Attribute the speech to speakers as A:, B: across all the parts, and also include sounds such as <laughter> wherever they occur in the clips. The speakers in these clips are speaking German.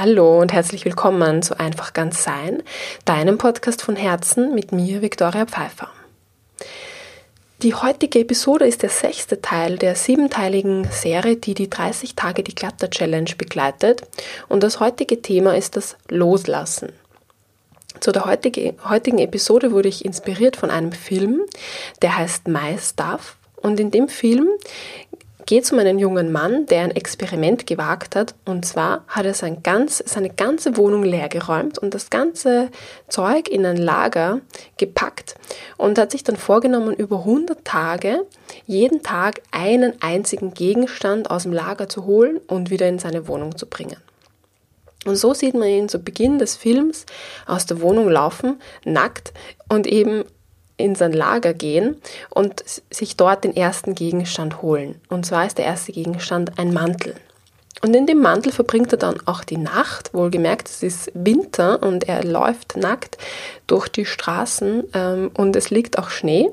A: Hallo und herzlich willkommen zu Einfach ganz sein, deinem Podcast von Herzen mit mir, Viktoria Pfeiffer. Die heutige Episode ist der sechste Teil der siebenteiligen Serie, die die 30 Tage die Glatter Challenge begleitet. Und das heutige Thema ist das Loslassen. Zu der heutige, heutigen Episode wurde ich inspiriert von einem Film, der heißt My Stuff. Und in dem Film geht es um einen jungen Mann, der ein Experiment gewagt hat. Und zwar hat er sein ganz, seine ganze Wohnung leergeräumt und das ganze Zeug in ein Lager gepackt und hat sich dann vorgenommen, über 100 Tage jeden Tag einen einzigen Gegenstand aus dem Lager zu holen und wieder in seine Wohnung zu bringen. Und so sieht man ihn zu Beginn des Films aus der Wohnung laufen, nackt und eben in sein Lager gehen und sich dort den ersten Gegenstand holen. Und zwar ist der erste Gegenstand ein Mantel. Und in dem Mantel verbringt er dann auch die Nacht. Wohlgemerkt, es ist Winter und er läuft nackt durch die Straßen ähm, und es liegt auch Schnee.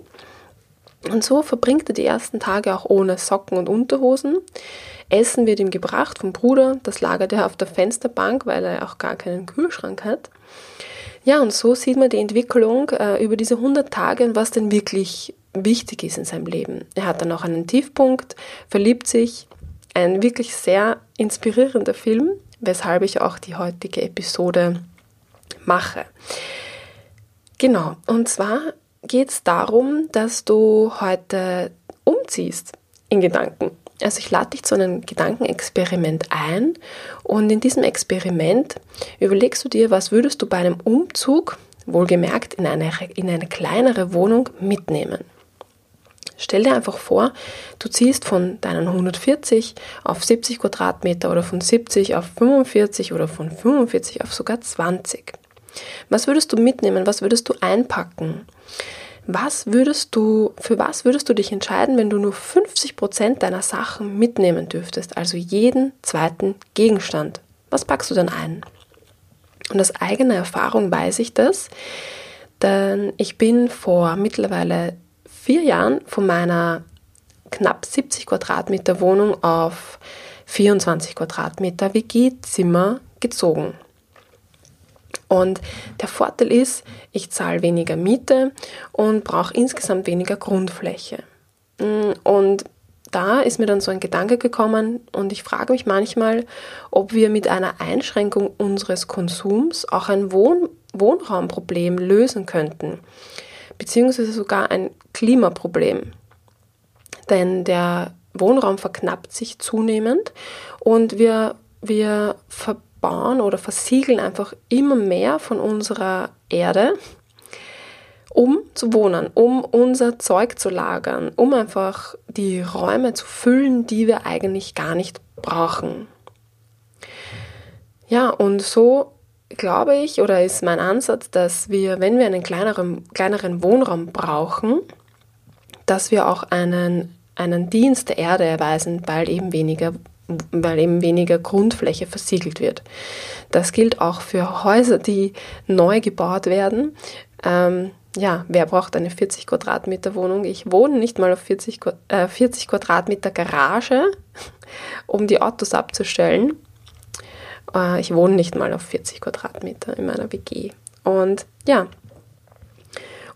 A: Und so verbringt er die ersten Tage auch ohne Socken und Unterhosen. Essen wird ihm gebracht vom Bruder, das lagert er auf der Fensterbank, weil er auch gar keinen Kühlschrank hat. Ja, und so sieht man die Entwicklung äh, über diese 100 Tage und was denn wirklich wichtig ist in seinem Leben. Er hat dann auch einen Tiefpunkt, verliebt sich, ein wirklich sehr inspirierender Film, weshalb ich auch die heutige Episode mache. Genau, und zwar geht es darum, dass du heute umziehst in Gedanken. Also ich lade dich zu einem Gedankenexperiment ein und in diesem Experiment überlegst du dir, was würdest du bei einem Umzug, wohlgemerkt in eine, in eine kleinere Wohnung, mitnehmen. Stell dir einfach vor, du ziehst von deinen 140 auf 70 Quadratmeter oder von 70 auf 45 oder von 45 auf sogar 20. Was würdest du mitnehmen? Was würdest du einpacken? Was würdest du, für was würdest du dich entscheiden, wenn du nur 50 Prozent deiner Sachen mitnehmen dürftest? Also jeden zweiten Gegenstand. Was packst du dann ein? Und aus eigener Erfahrung weiß ich das, denn ich bin vor mittlerweile vier Jahren von meiner knapp 70 Quadratmeter Wohnung auf 24 Quadratmeter WG-Zimmer gezogen. Und der Vorteil ist, ich zahle weniger Miete und brauche insgesamt weniger Grundfläche. Mm, und da ist mir dann so ein Gedanke gekommen und ich frage mich manchmal, ob wir mit einer Einschränkung unseres Konsums auch ein Wohn Wohnraumproblem lösen könnten, beziehungsweise sogar ein Klimaproblem. Denn der Wohnraum verknappt sich zunehmend und wir, wir ver bauen oder versiegeln einfach immer mehr von unserer Erde, um zu wohnen, um unser Zeug zu lagern, um einfach die Räume zu füllen, die wir eigentlich gar nicht brauchen. Ja, und so glaube ich oder ist mein Ansatz, dass wir, wenn wir einen kleineren, kleineren Wohnraum brauchen, dass wir auch einen, einen Dienst der Erde erweisen, weil eben weniger weil eben weniger Grundfläche versiegelt wird. Das gilt auch für Häuser, die neu gebaut werden. Ähm, ja, wer braucht eine 40 Quadratmeter Wohnung? Ich wohne nicht mal auf 40, äh, 40 Quadratmeter Garage, <laughs> um die Autos abzustellen. Äh, ich wohne nicht mal auf 40 Quadratmeter in meiner WG. Und ja,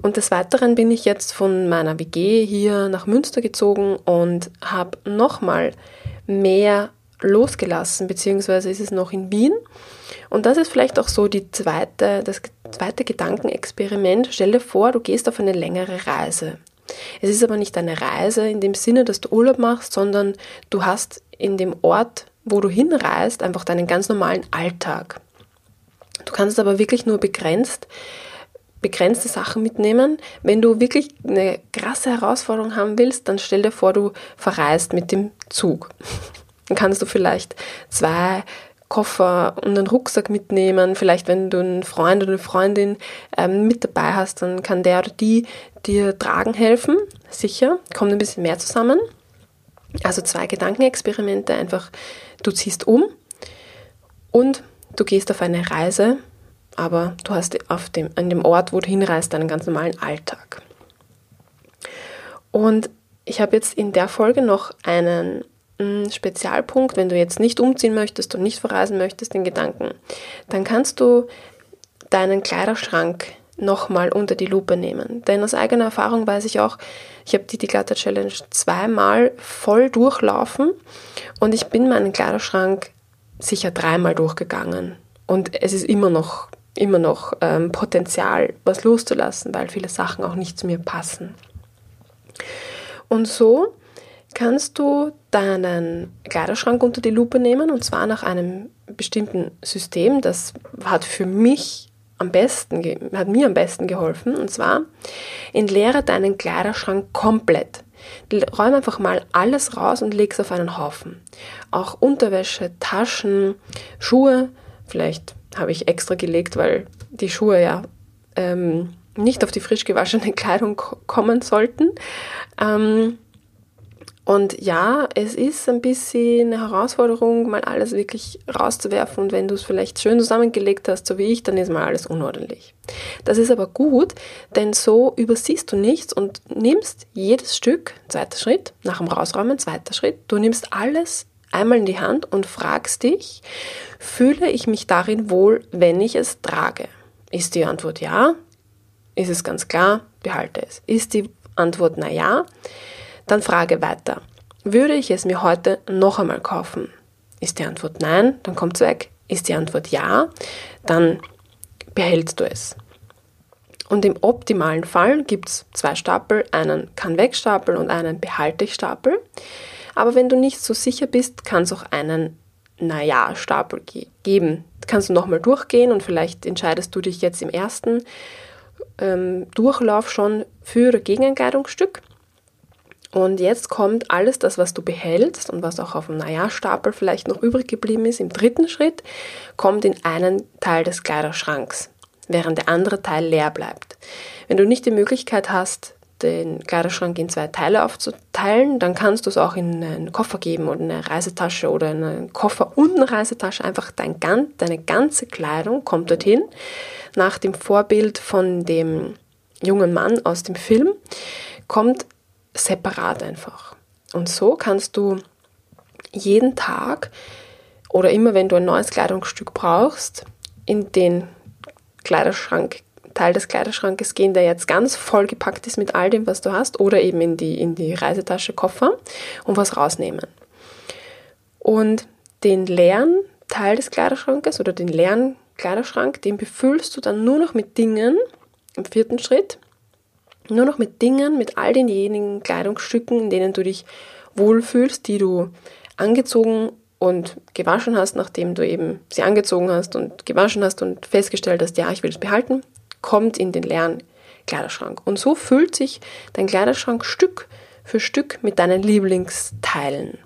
A: und des Weiteren bin ich jetzt von meiner WG hier nach Münster gezogen und habe nochmal mehr losgelassen, beziehungsweise ist es noch in Wien. Und das ist vielleicht auch so die zweite, das zweite Gedankenexperiment. Stell dir vor, du gehst auf eine längere Reise. Es ist aber nicht eine Reise in dem Sinne, dass du Urlaub machst, sondern du hast in dem Ort, wo du hinreist, einfach deinen ganz normalen Alltag. Du kannst aber wirklich nur begrenzt begrenzte Sachen mitnehmen. Wenn du wirklich eine krasse Herausforderung haben willst, dann stell dir vor, du verreist mit dem Zug. <laughs> Dann kannst du vielleicht zwei Koffer und einen Rucksack mitnehmen. Vielleicht, wenn du einen Freund oder eine Freundin ähm, mit dabei hast, dann kann der oder die dir tragen helfen. Sicher, kommt ein bisschen mehr zusammen. Also zwei Gedankenexperimente. Einfach, du ziehst um und du gehst auf eine Reise aber du hast auf dem, an dem Ort, wo du hinreist, einen ganz normalen Alltag. Und ich habe jetzt in der Folge noch einen mm, Spezialpunkt, wenn du jetzt nicht umziehen möchtest und nicht verreisen möchtest, den Gedanken, dann kannst du deinen Kleiderschrank nochmal unter die Lupe nehmen. Denn aus eigener Erfahrung weiß ich auch, ich habe die Declutter Challenge zweimal voll durchlaufen und ich bin meinen Kleiderschrank sicher dreimal durchgegangen. Und es ist immer noch, immer noch ähm, Potenzial, was loszulassen, weil viele Sachen auch nicht zu mir passen. Und so kannst du deinen Kleiderschrank unter die Lupe nehmen und zwar nach einem bestimmten System. Das hat für mich am besten, hat mir am besten geholfen. Und zwar, entleere deinen Kleiderschrank komplett. Räum einfach mal alles raus und leg es auf einen Haufen. Auch Unterwäsche, Taschen, Schuhe. Vielleicht habe ich extra gelegt, weil die Schuhe ja ähm, nicht auf die frisch gewaschene <laughs> Kleidung kommen sollten. Ähm, und ja, es ist ein bisschen eine Herausforderung, mal alles wirklich rauszuwerfen. Und wenn du es vielleicht schön zusammengelegt hast, so wie ich, dann ist mal alles unordentlich. Das ist aber gut, denn so übersiehst du nichts und nimmst jedes Stück, zweiter Schritt, nach dem Rausräumen, zweiter Schritt, du nimmst alles einmal in die Hand und fragst dich, fühle ich mich darin wohl, wenn ich es trage? Ist die Antwort ja? Ist es ganz klar? Behalte es. Ist die Antwort na ja? Dann frage weiter. Würde ich es mir heute noch einmal kaufen? Ist die Antwort nein, dann kommt es weg. Ist die Antwort ja, dann behältst du es. Und im optimalen Fall gibt es zwei Stapel, einen Kann-Weg-Stapel und einen Behalte-Stapel. Aber wenn du nicht so sicher bist, kann es auch einen Naja-Stapel ge geben. Kannst du nochmal durchgehen und vielleicht entscheidest du dich jetzt im ersten ähm, Durchlauf schon für oder gegen ein Kleidungsstück. Und jetzt kommt alles das, was du behältst und was auch auf dem Naja-Stapel vielleicht noch übrig geblieben ist, im dritten Schritt, kommt in einen Teil des Kleiderschranks, während der andere Teil leer bleibt. Wenn du nicht die Möglichkeit hast, den Kleiderschrank in zwei Teile aufzuteilen, dann kannst du es auch in einen Koffer geben oder eine Reisetasche oder einen Koffer und eine Reisetasche. Einfach dein, deine ganze Kleidung kommt dorthin, nach dem Vorbild von dem jungen Mann aus dem Film, kommt separat einfach. Und so kannst du jeden Tag oder immer wenn du ein neues Kleidungsstück brauchst, in den Kleiderschrank, Teil des Kleiderschrankes gehen, der jetzt ganz vollgepackt ist mit all dem, was du hast, oder eben in die, in die Reisetasche, Koffer und was rausnehmen. Und den leeren Teil des Kleiderschrankes oder den leeren Kleiderschrank, den befüllst du dann nur noch mit Dingen im vierten Schritt, nur noch mit Dingen, mit all denjenigen Kleidungsstücken, in denen du dich wohlfühlst, die du angezogen und gewaschen hast, nachdem du eben sie angezogen hast und gewaschen hast und festgestellt hast, ja, ich will es behalten, kommt in den leeren Kleiderschrank. Und so füllt sich dein Kleiderschrank Stück für Stück mit deinen Lieblingsteilen.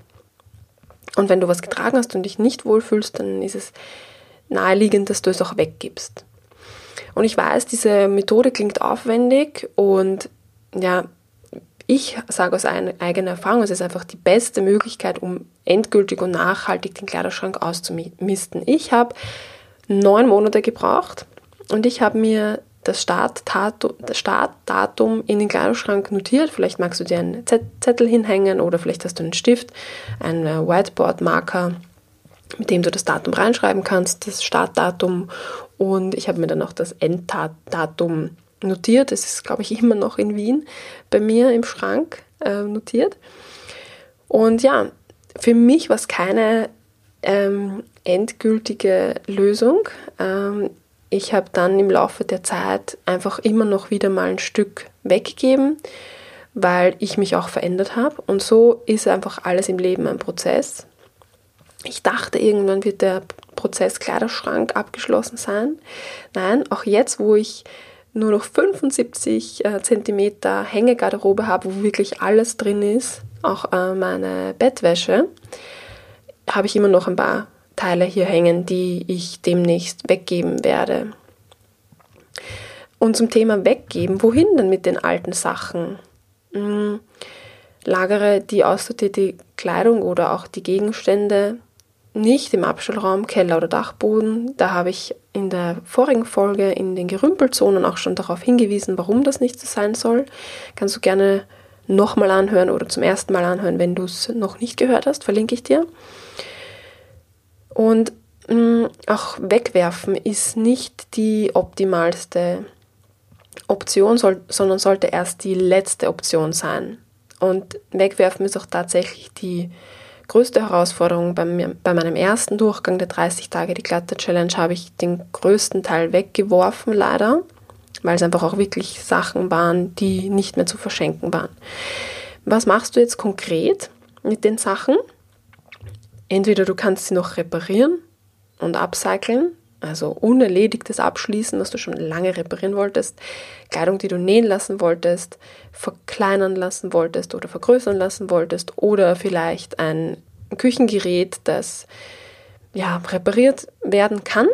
A: Und wenn du was getragen hast und dich nicht wohlfühlst, dann ist es naheliegend, dass du es auch weggibst. Und ich weiß, diese Methode klingt aufwendig und ja, ich sage aus eigener Erfahrung, es ist einfach die beste Möglichkeit, um endgültig und nachhaltig den Kleiderschrank auszumisten. Ich habe neun Monate gebraucht und ich habe mir das Startdatum, in den Kleiderschrank notiert. Vielleicht magst du dir einen Zettel hinhängen oder vielleicht hast du einen Stift, einen Whiteboard-Marker mit dem du das Datum reinschreiben kannst, das Startdatum. Und ich habe mir dann auch das Enddatum notiert. Das ist, glaube ich, immer noch in Wien bei mir im Schrank äh, notiert. Und ja, für mich war es keine ähm, endgültige Lösung. Ähm, ich habe dann im Laufe der Zeit einfach immer noch wieder mal ein Stück weggegeben, weil ich mich auch verändert habe. Und so ist einfach alles im Leben ein Prozess. Ich dachte, irgendwann wird der Prozess Kleiderschrank abgeschlossen sein. Nein, auch jetzt, wo ich nur noch 75 äh, cm Hängegarderobe habe, wo wirklich alles drin ist, auch äh, meine Bettwäsche, habe ich immer noch ein paar Teile hier hängen, die ich demnächst weggeben werde. Und zum Thema weggeben, wohin denn mit den alten Sachen? Hm, lagere die aussortierte Kleidung oder auch die Gegenstände nicht im Abstellraum, Keller oder Dachboden. Da habe ich in der vorigen Folge in den Gerümpelzonen auch schon darauf hingewiesen, warum das nicht so sein soll. Kannst du gerne nochmal anhören oder zum ersten Mal anhören, wenn du es noch nicht gehört hast, verlinke ich dir. Und mh, mm, auch wegwerfen ist nicht die optimalste Option, soll, sondern sollte erst die letzte Option sein. Und wegwerfen ist auch tatsächlich die größte Herausforderung. Bei, mir, bei meinem ersten Durchgang der 30 Tage die glatte Challenge habe ich den größten Teil weggeworfen, leider, weil es einfach auch wirklich Sachen waren, die nicht mehr zu verschenken waren. Was machst du jetzt konkret mit den Sachen? Entweder du kannst sie noch reparieren und upcyclen, also unerledigtes Abschließen, was du schon lange reparieren wolltest, Kleidung, die du nähen lassen wolltest, verkleinern lassen wolltest oder vergrößern lassen wolltest oder vielleicht ein Küchengerät, das ja repariert werden kann,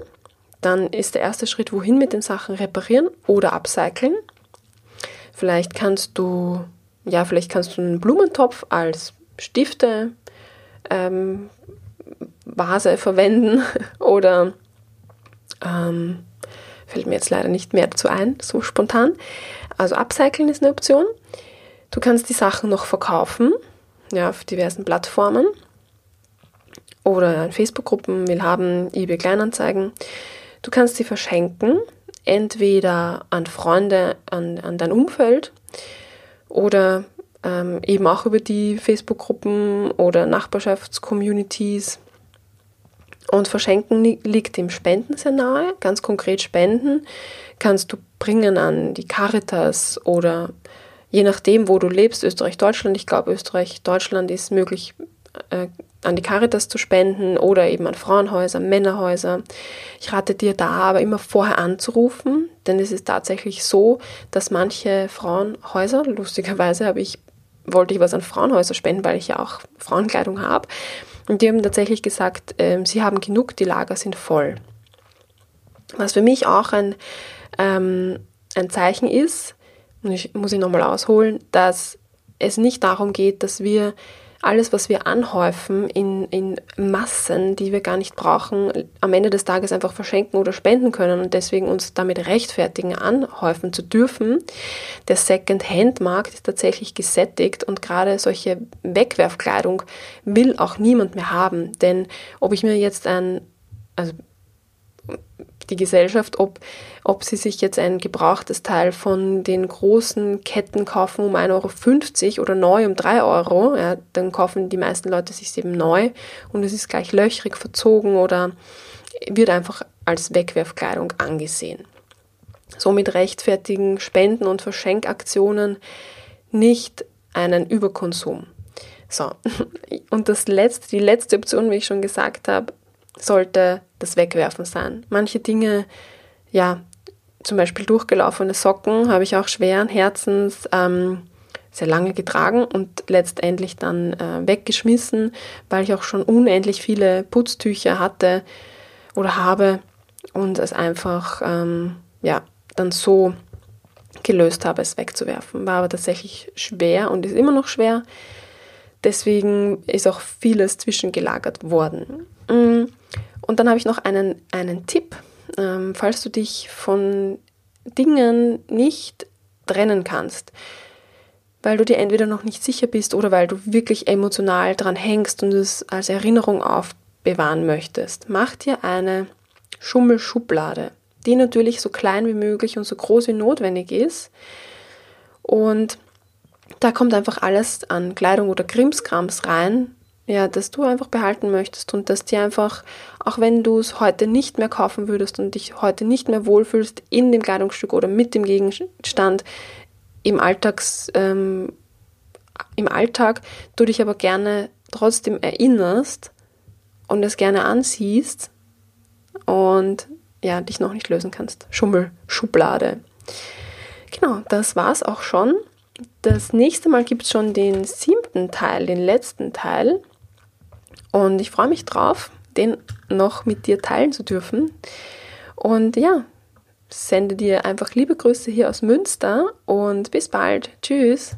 A: dann ist der erste Schritt, wohin mit den Sachen reparieren oder upcyclen. Vielleicht kannst du ja, vielleicht kannst du einen Blumentopf als Stifte ähm, Vase verwenden <laughs> oder ähm, fällt mir jetzt leider nicht mehr dazu ein, so spontan. Also upcyclen ist eine Option. Du kannst die Sachen noch verkaufen, ja, auf diversen Plattformen oder in Facebook-Gruppen, will haben, eBay Kleinanzeigen. Du kannst sie verschenken, entweder an Freunde, an, an dein Umfeld oder ähm, eben auch über die Facebook-Gruppen oder Nachbarschaftscommunities. Und Verschenken liegt dem Spenden sehr nahe. Ganz konkret Spenden kannst du bringen an die Caritas oder je nachdem, wo du lebst, Österreich, Deutschland. Ich glaube, Österreich, Deutschland ist möglich, äh, an die Caritas zu spenden oder eben an Frauenhäuser, Männerhäuser. Ich rate dir da aber immer vorher anzurufen, denn es ist tatsächlich so, dass manche Frauenhäuser, lustigerweise habe ich, wollte ich was an Frauenhäuser spenden, weil ich ja auch Frauenkleidung habe, und die haben tatsächlich gesagt, äh, sie haben genug, die Lager sind voll. Was für mich auch ein, ähm, ein Zeichen ist, und ich muss ich nochmal ausholen, dass es nicht darum geht, dass wir alles, was wir anhäufen in, in Massen, die wir gar nicht brauchen, am Ende des Tages einfach verschenken oder spenden können und deswegen uns damit rechtfertigen, anhäufen zu dürfen. Der Second-Hand-Markt ist tatsächlich gesättigt und gerade solche Wegwerfkleidung will auch niemand mehr haben. Denn ob ich mir jetzt ein, also die Gesellschaft, ob, ob sie sich jetzt ein gebrauchtes Teil von den großen Ketten kaufen um 1,50 Euro oder neu um 3 Euro. Ja, dann kaufen die meisten Leute sich eben neu und es ist gleich löchrig verzogen oder wird einfach als Wegwerfkleidung angesehen. Somit rechtfertigen Spenden- und Verschenkaktionen nicht einen Überkonsum. So, <laughs> und das letzte, die letzte Option, wie ich schon gesagt habe, sollte das Wegwerfen sein. Manche Dinge, ja, zum Beispiel durchgelaufene Socken habe ich auch schweren Herzens ähm, sehr lange getragen und letztendlich dann äh, weggeschmissen, weil ich auch schon unendlich viele Putztücher hatte oder habe und es einfach ähm, ja, dann so gelöst habe, es wegzuwerfen. War aber tatsächlich schwer und ist immer noch schwer. Deswegen ist auch vieles zwischengelagert worden. Mm. Und dann habe ich noch einen, einen Tipp, ähm, falls du dich von Dingen nicht trennen kannst, weil du dir entweder noch nicht sicher bist oder weil du wirklich emotional dran hängst und es als Erinnerung aufbewahren möchtest. Mach dir eine Schummelschublade, die natürlich so klein wie möglich und so groß wie notwendig ist. Und da kommt einfach alles an Kleidung oder Krimskrams rein, ja, das du einfach behalten möchtest und dass dir einfach, auch wenn du es heute nicht mehr kaufen würdest und dich heute nicht mehr wohlfühlst in dem Kleidungsstück oder mit dem Gegenstand im Alltags, ähm, im Alltag, du dich aber gerne trotzdem erinnerst und es gerne ansiehst und ja, dich noch nicht lösen kannst. Schummel, Schublade. Genau, das war's auch schon. Das nächste Mal gibt es schon den siebten Teil, den letzten Teil. Und ich freue mich drauf, den noch mit dir teilen zu dürfen. Und ja, sende dir einfach liebe Grüße hier aus Münster und bis bald. Tschüss.